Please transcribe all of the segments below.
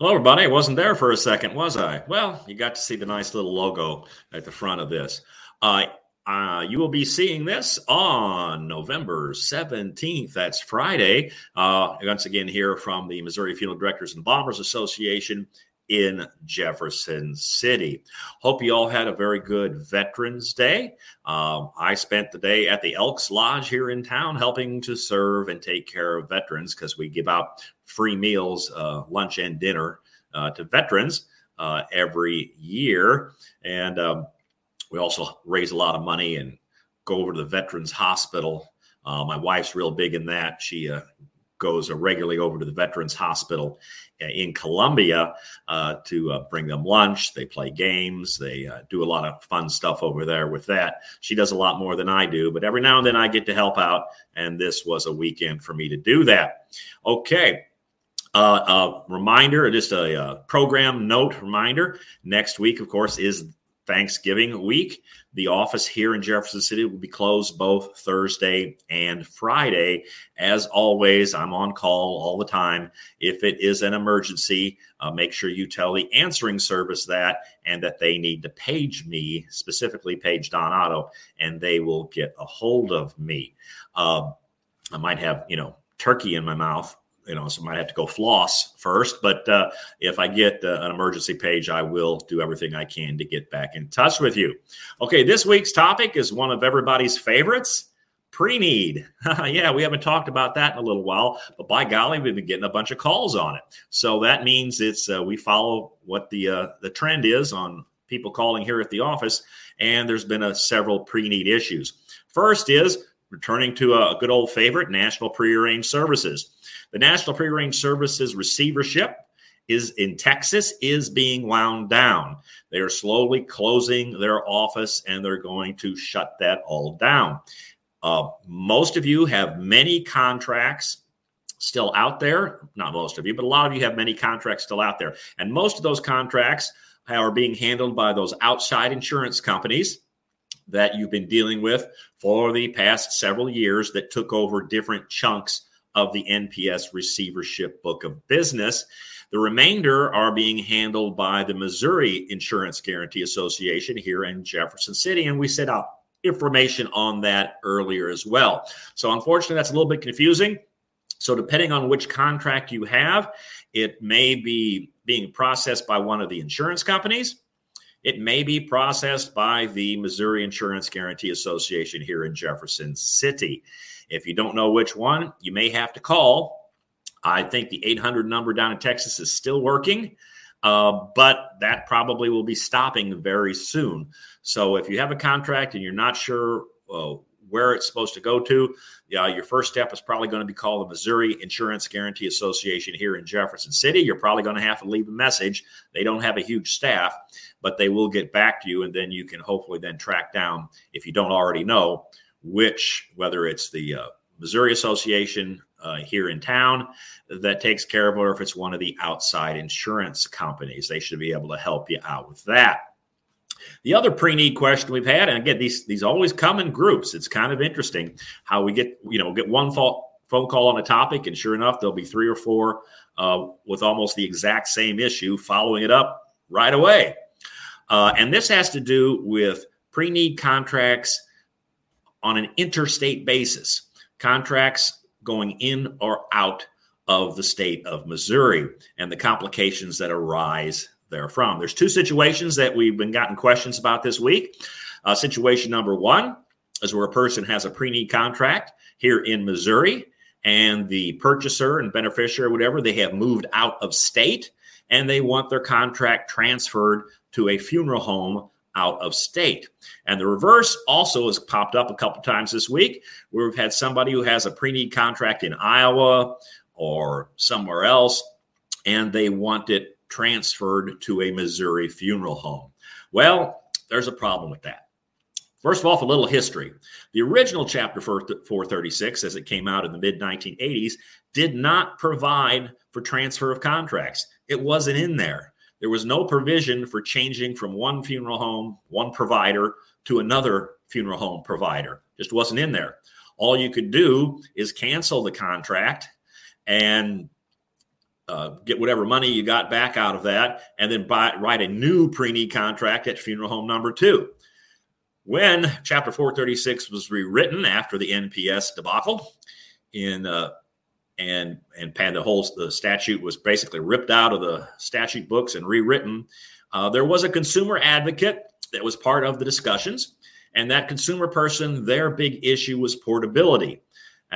Hello, everybody. I wasn't there for a second, was I? Well, you got to see the nice little logo at the front of this. Uh, uh, you will be seeing this on November 17th. That's Friday. Uh, once again, here from the Missouri Funeral Directors and Embalmers Association in Jefferson City. Hope you all had a very good Veterans Day. Um, I spent the day at the Elks Lodge here in town helping to serve and take care of veterans because we give out free meals, uh, lunch and dinner uh, to veterans uh, every year. And um, we also raise a lot of money and go over to the Veterans Hospital. Uh, my wife's real big in that. She uh, goes regularly over to the Veterans Hospital uh, in Columbia uh, to uh, bring them lunch. They play games. They uh, do a lot of fun stuff over there with that. She does a lot more than I do, but every now and then I get to help out. And this was a weekend for me to do that. Okay. Uh, a reminder, just a, a program note reminder. Next week, of course, is Thanksgiving week. The office here in Jefferson City will be closed both Thursday and Friday. As always, I'm on call all the time. If it is an emergency, uh, make sure you tell the answering service that and that they need to page me, specifically page Don Otto, and they will get a hold of me. Uh, I might have, you know, turkey in my mouth you know, so I might have to go floss first. But uh, if I get uh, an emergency page, I will do everything I can to get back in touch with you. Okay, this week's topic is one of everybody's favorites pre need. yeah, we haven't talked about that in a little while, but by golly, we've been getting a bunch of calls on it. So that means it's uh, we follow what the uh, the trend is on people calling here at the office, and there's been a several pre need issues. First is returning to a good old favorite, National Prearranged Services. The National Prearranged Services receivership is in Texas is being wound down. They are slowly closing their office and they're going to shut that all down. Uh, most of you have many contracts still out there. Not most of you, but a lot of you have many contracts still out there. And most of those contracts are being handled by those outside insurance companies that you've been dealing with for the past several years that took over different chunks of the NPS receivership book of business. The remainder are being handled by the Missouri Insurance Guarantee Association here in Jefferson City. And we set out information on that earlier as well. So, unfortunately, that's a little bit confusing. So, depending on which contract you have, it may be being processed by one of the insurance companies it may be processed by the Missouri Insurance Guarantee Association here in Jefferson City. If you don't know which one, you may have to call. I think the 800 number down in Texas is still working, uh, but that probably will be stopping very soon. So if you have a contract and you're not sure uh, where it's supposed to go to, yeah, your first step is probably going to be called the Missouri Insurance Guarantee Association here in Jefferson City. You're probably going to have to leave a message. They don't have a huge staff, but they will get back to you, and then you can hopefully then track down if you don't already know which, whether it's the uh, Missouri Association uh, here in town that takes care of it, or if it's one of the outside insurance companies, they should be able to help you out with that. The other pre-need question we've had, and again, these these always come in groups. It's kind of interesting how we get you know get one phone call on a topic, and sure enough, there'll be three or four uh, with almost the exact same issue following it up right away. Uh, and this has to do with pre-need contracts on an interstate basis, contracts going in or out of the state of Missouri, and the complications that arise therefrom. There's two situations that we've been gotten questions about this week. Uh, situation number one is where a person has a pre-need contract here in Missouri, and the purchaser and beneficiary, whatever, they have moved out of state, and they want their contract transferred to a funeral home out of state. And the reverse also has popped up a couple times this week, where we've had somebody who has a pre-need contract in Iowa or somewhere else, and they want it transferred to a Missouri funeral home. Well, there's a problem with that. First of all, a little history. The original Chapter 436, as it came out in the mid 1980s, did not provide for transfer of contracts. It wasn't in there. There was no provision for changing from one funeral home, one provider, to another funeral home provider. Just wasn't in there. All you could do is cancel the contract and uh, get whatever money you got back out of that, and then buy, write a new pre-need contract at funeral home number two. When Chapter 436 was rewritten after the NPS debacle, in uh, and and the whole the statute was basically ripped out of the statute books and rewritten. Uh, there was a consumer advocate that was part of the discussions, and that consumer person, their big issue was portability.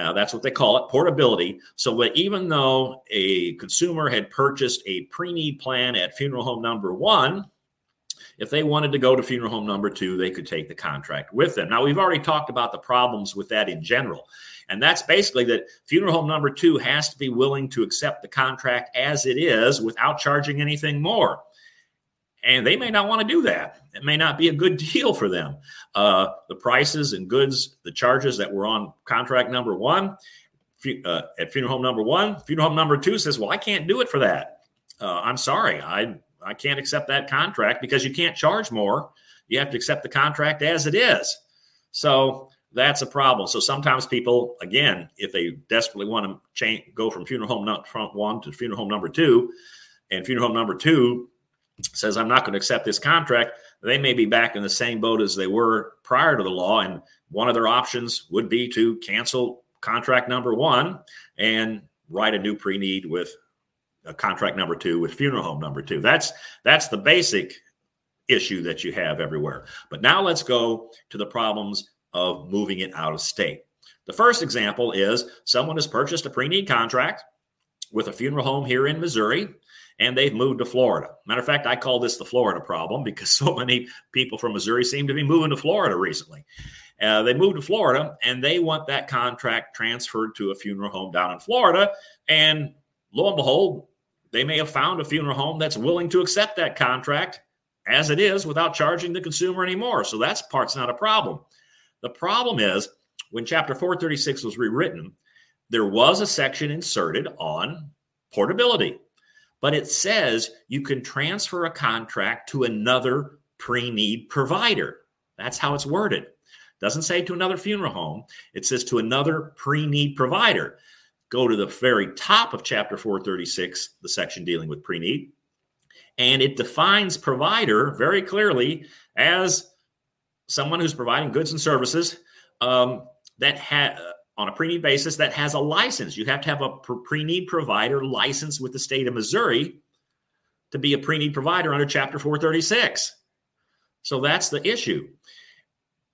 Uh, that's what they call it, portability. So that even though a consumer had purchased a pre-need plan at funeral home number one, if they wanted to go to funeral home number two, they could take the contract with them. Now, we've already talked about the problems with that in general. And that's basically that funeral home number two has to be willing to accept the contract as it is without charging anything more. And they may not want to do that. It may not be a good deal for them. Uh, the prices and goods, the charges that were on contract number one, uh, at funeral home number one, funeral home number two says, "Well, I can't do it for that. Uh, I'm sorry, I I can't accept that contract because you can't charge more. You have to accept the contract as it is." So that's a problem. So sometimes people, again, if they desperately want to change, go from funeral home number one to funeral home number two, and funeral home number two says, I'm not going to accept this contract, they may be back in the same boat as they were prior to the law. And one of their options would be to cancel contract number one and write a new pre-need with a contract number two with funeral home number two. That's that's the basic issue that you have everywhere. But now let's go to the problems of moving it out of state. The first example is someone has purchased a pre-need contract with a funeral home here in Missouri and they've moved to Florida. Matter of fact, I call this the Florida problem because so many people from Missouri seem to be moving to Florida recently. Uh, they moved to Florida and they want that contract transferred to a funeral home down in Florida. And lo and behold, they may have found a funeral home that's willing to accept that contract as it is without charging the consumer anymore. So that's part's not a problem. The problem is when Chapter 436 was rewritten, there was a section inserted on portability but it says you can transfer a contract to another pre-need provider. That's how it's worded. Doesn't say to another funeral home. It says to another pre-need provider. Go to the very top of chapter 436, the section dealing with pre-need, and it defines provider very clearly as someone who's providing goods and services um, that have on a pre-need basis that has a license. You have to have a pre-need provider license with the state of Missouri to be a pre-need provider under Chapter 436. So that's the issue.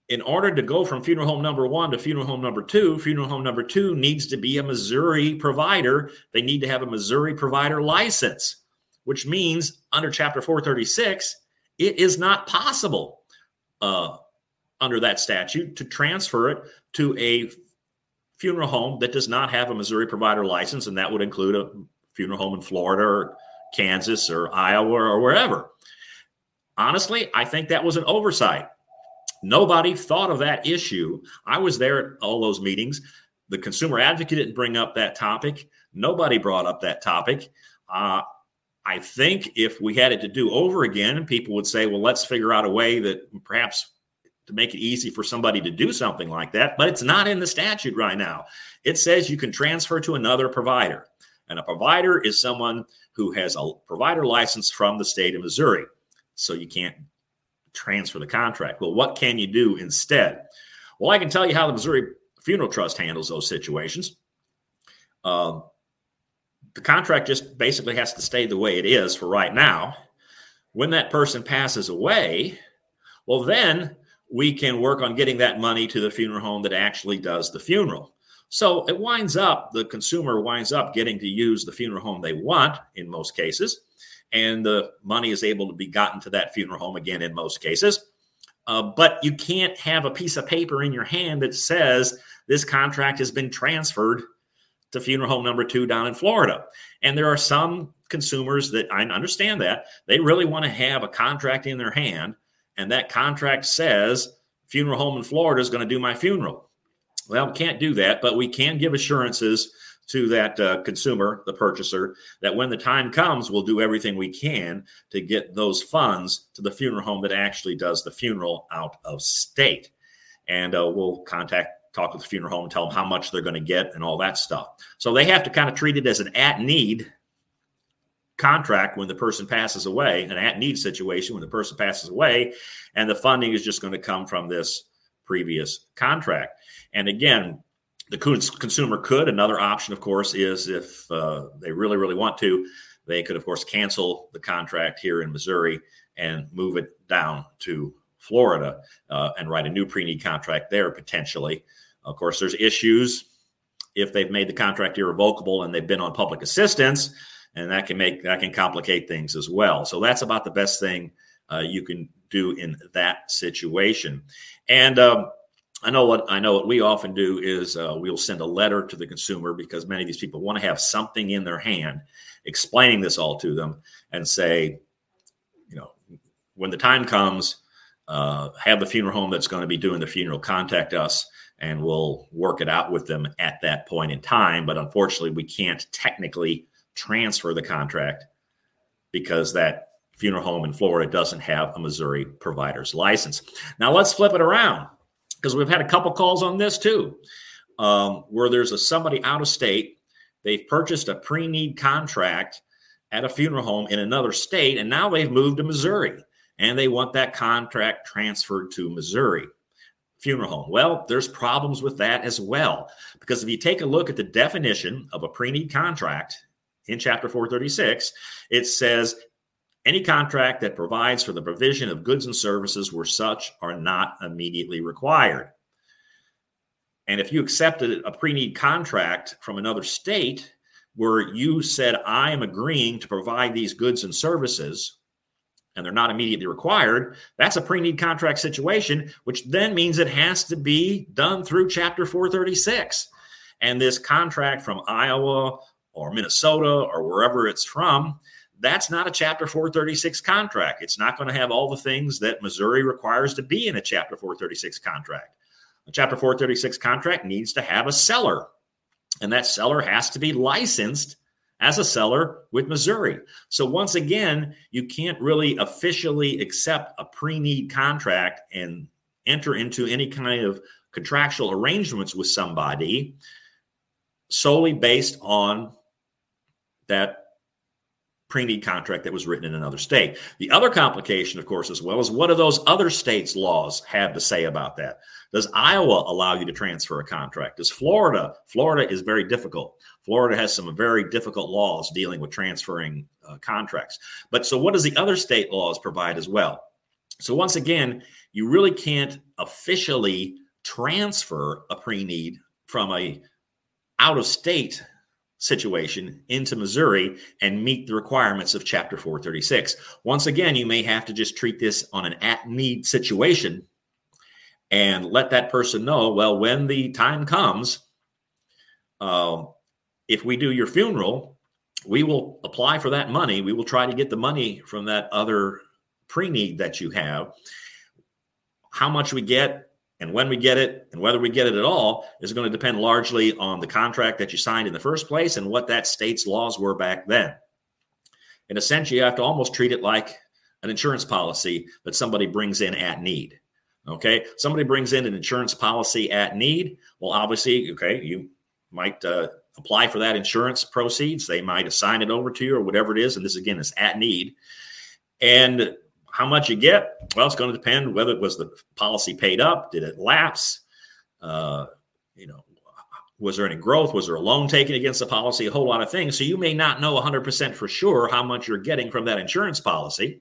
In order to go from funeral home number one to funeral home number two, funeral home number two needs to be a Missouri provider. They need to have a Missouri provider license, which means under Chapter 436, it is not possible uh, under that statute to transfer it to a funeral home that does not have a Missouri provider license, and that would include a funeral home in Florida or Kansas or Iowa or wherever. Honestly, I think that was an oversight. Nobody thought of that issue. I was there at all those meetings. The consumer advocate didn't bring up that topic. Nobody brought up that topic. Uh, I think if we had it to do over again, people would say, well, let's figure out a way that perhaps to make it easy for somebody to do something like that, but it's not in the statute right now. It says you can transfer to another provider. And a provider is someone who has a provider license from the state of Missouri. So you can't transfer the contract. Well, what can you do instead? Well, I can tell you how the Missouri Funeral Trust handles those situations. Uh, the contract just basically has to stay the way it is for right now. When that person passes away, well, then we can work on getting that money to the funeral home that actually does the funeral. So it winds up, the consumer winds up getting to use the funeral home they want in most cases, and the money is able to be gotten to that funeral home again in most cases. Uh, but you can't have a piece of paper in your hand that says this contract has been transferred to funeral home number two down in Florida. And there are some consumers that I understand that they really want to have a contract in their hand and that contract says funeral home in Florida is going to do my funeral. Well, we can't do that, but we can give assurances to that uh, consumer, the purchaser, that when the time comes, we'll do everything we can to get those funds to the funeral home that actually does the funeral out of state. And uh, we'll contact, talk with the funeral home, and tell them how much they're going to get and all that stuff. So they have to kind of treat it as an at need contract when the person passes away, an at need situation when the person passes away, and the funding is just going to come from this previous contract. And again, the consumer could. Another option, of course, is if uh, they really, really want to, they could, of course, cancel the contract here in Missouri and move it down to Florida uh, and write a new pre need contract there potentially. Of course, there's issues if they've made the contract irrevocable and they've been on public assistance, and that can make that can complicate things as well. So that's about the best thing uh, you can do in that situation. And um, I know what I know. What we often do is uh, we'll send a letter to the consumer because many of these people want to have something in their hand, explaining this all to them, and say, you know, when the time comes, uh, have the funeral home that's going to be doing the funeral contact us and we'll work it out with them at that point in time. But unfortunately, we can't technically transfer the contract because that funeral home in Florida doesn't have a Missouri provider's license. Now, let's flip it around because we've had a couple calls on this too, um, where there's a somebody out of state. They've purchased a pre need contract at a funeral home in another state, and now they've moved to Missouri and they want that contract transferred to Missouri funeral home. Well, there's problems with that as well. Because if you take a look at the definition of a pre need contract in Chapter 436, it says any contract that provides for the provision of goods and services where such are not immediately required. And if you accepted a pre need contract from another state where you said, I am agreeing to provide these goods and services, and they're not immediately required, that's a pre need contract situation, which then means it has to be done through Chapter 436. And this contract from Iowa or Minnesota or wherever it's from, that's not a Chapter 436 contract. It's not going to have all the things that Missouri requires to be in a Chapter 436 contract. A Chapter 436 contract needs to have a seller, and that seller has to be licensed as a seller with Missouri. So once again, you can't really officially accept a pre-need contract and enter into any kind of contractual arrangements with somebody solely based on that pre-need contract that was written in another state. The other complication, of course, as well, is what do those other states' laws have to say about that? Does Iowa allow you to transfer a contract? Does Florida? Florida is very difficult. Florida has some very difficult laws dealing with transferring uh, contracts. But so, what does the other state laws provide as well? So, once again, you really can't officially transfer a pre-need from a out of state situation into Missouri and meet the requirements of Chapter 436. Once again, you may have to just treat this on an at need situation and let that person know well, when the time comes, uh, if we do your funeral, we will apply for that money. We will try to get the money from that other pre need that you have. How much we get and when we get it and whether we get it at all is going to depend largely on the contract that you signed in the first place and what that state's laws were back then. In a sense, you have to almost treat it like an insurance policy that somebody brings in at need. Okay. Somebody brings in an insurance policy at need. Well, obviously, okay, you might uh, apply for that insurance proceeds. They might assign it over to you or whatever it is. And this, again, is at need. And how much you get? Well, it's going to depend whether it was the policy paid up, did it lapse? Uh, you know, was there any growth? Was there a loan taken against the policy? A whole lot of things. So you may not know 100% for sure how much you're getting from that insurance policy.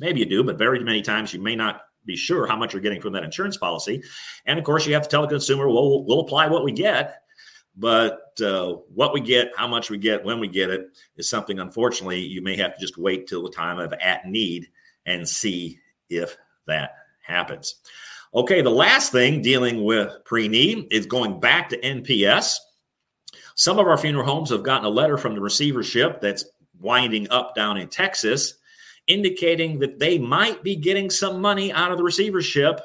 Maybe you do, but very many times you may not be sure how much you're getting from that insurance policy. And of course, you have to tell the consumer, well, we'll, apply what we get. But uh, what we get, how much we get, when we get it is something, unfortunately, you may have to just wait till the time of at need and see if that happens. Okay, the last thing dealing with pre need is going back to NPS. Some of our funeral homes have gotten a letter from the receivership that's winding up down in Texas, indicating that they might be getting some money out of the receivership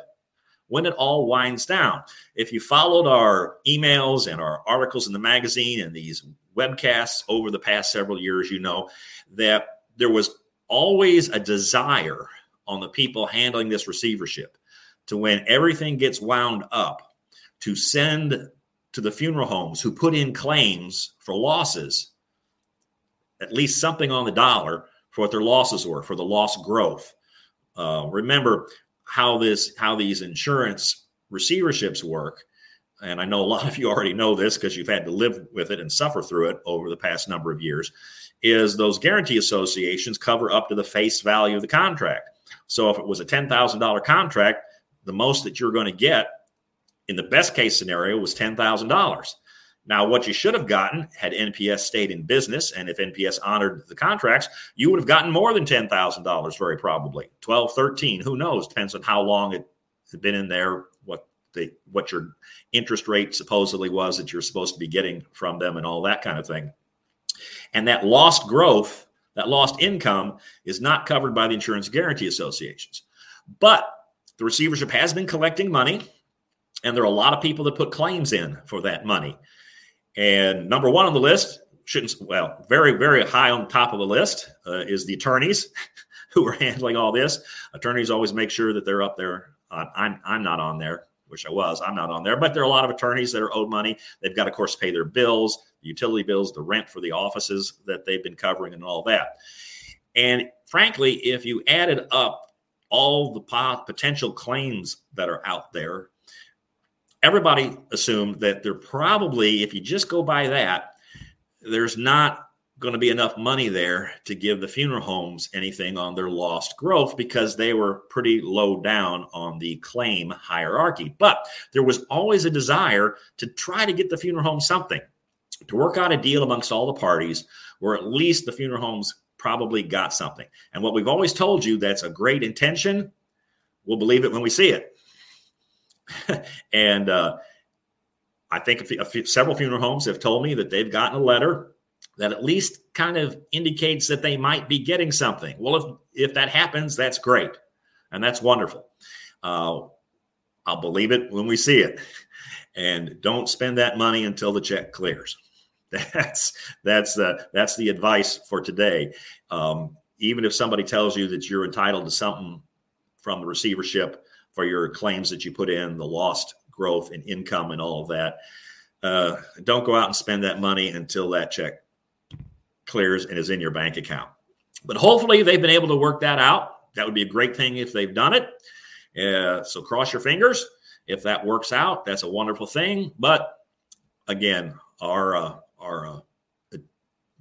when it all winds down. If you followed our emails and our articles in the magazine and these webcasts over the past several years, you know that there was always a desire on the people handling this receivership to when everything gets wound up to send to the funeral homes who put in claims for losses at least something on the dollar for what their losses were, for the lost growth. Uh, remember how this how these insurance receiverships work and I know a lot of you already know this because you've had to live with it and suffer through it over the past number of years, is those guarantee associations cover up to the face value of the contract. So if it was a $10,000 contract, the most that you're going to get in the best case scenario was $10,000. Now, what you should have gotten had NPS stayed in business, and if NPS honored the contracts, you would have gotten more than $10,000 very probably. 12, 13, who knows? Depends on how long it had been in there, the what your interest rate supposedly was that you're supposed to be getting from them and all that kind of thing. And that lost growth, that lost income is not covered by the insurance guarantee associations. But the receivership has been collecting money, and there are a lot of people that put claims in for that money. And number one on the list, shouldn't well, very, very high on top of the list uh, is the attorneys who are handling all this. Attorneys always make sure that they're up there. Uh, I'm I'm not on there wish I was. I'm not on there, but there are a lot of attorneys that are owed money. They've got, of course, pay their bills, the utility bills, the rent for the offices that they've been covering, and all that. And frankly, if you added up all the potential claims that are out there, everybody assumed that they're probably, if you just go by that, there's not going to be enough money there to give the funeral homes anything on their lost growth because they were pretty low down on the claim hierarchy. But there was always a desire to try to get the funeral home something, to work out a deal amongst all the parties where at least the funeral homes probably got something. And what we've always told you that's a great intention. We'll believe it when we see it. and uh, I think a few, a few, several funeral homes have told me that they've gotten a letter that at least kind of indicates that they might be getting something. Well, if if that happens, that's great, and that's wonderful. Uh, I'll believe it when we see it, and don't spend that money until the check clears. That's that's the that's the advice for today. Um, even if somebody tells you that you're entitled to something from the receivership for your claims that you put in, the lost growth and income and all of that, uh, don't go out and spend that money until that check clears and is in your bank account. But hopefully they've been able to work that out. That would be a great thing if they've done it. Uh, so cross your fingers. If that works out, that's a wonderful thing. But again, our uh, our uh,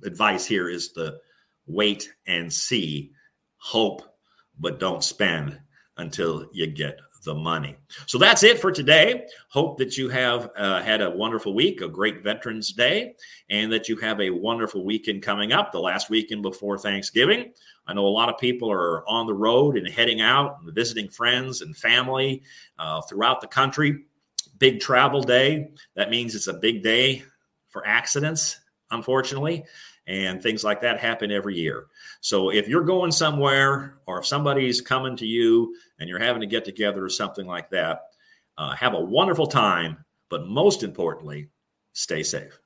advice here is to wait and see, hope, but don't spend until you get the money. So that's it for today. Hope that you have uh, had a wonderful week, a great Veterans Day, and that you have a wonderful weekend coming up, the last weekend before Thanksgiving. I know a lot of people are on the road and heading out and visiting friends and family uh, throughout the country. Big travel day. That means it's a big day for accidents, unfortunately and things like that happen every year. So if you're going somewhere or if somebody's coming to you and you're having to get together or something like that, uh, have a wonderful time. But most importantly, stay safe.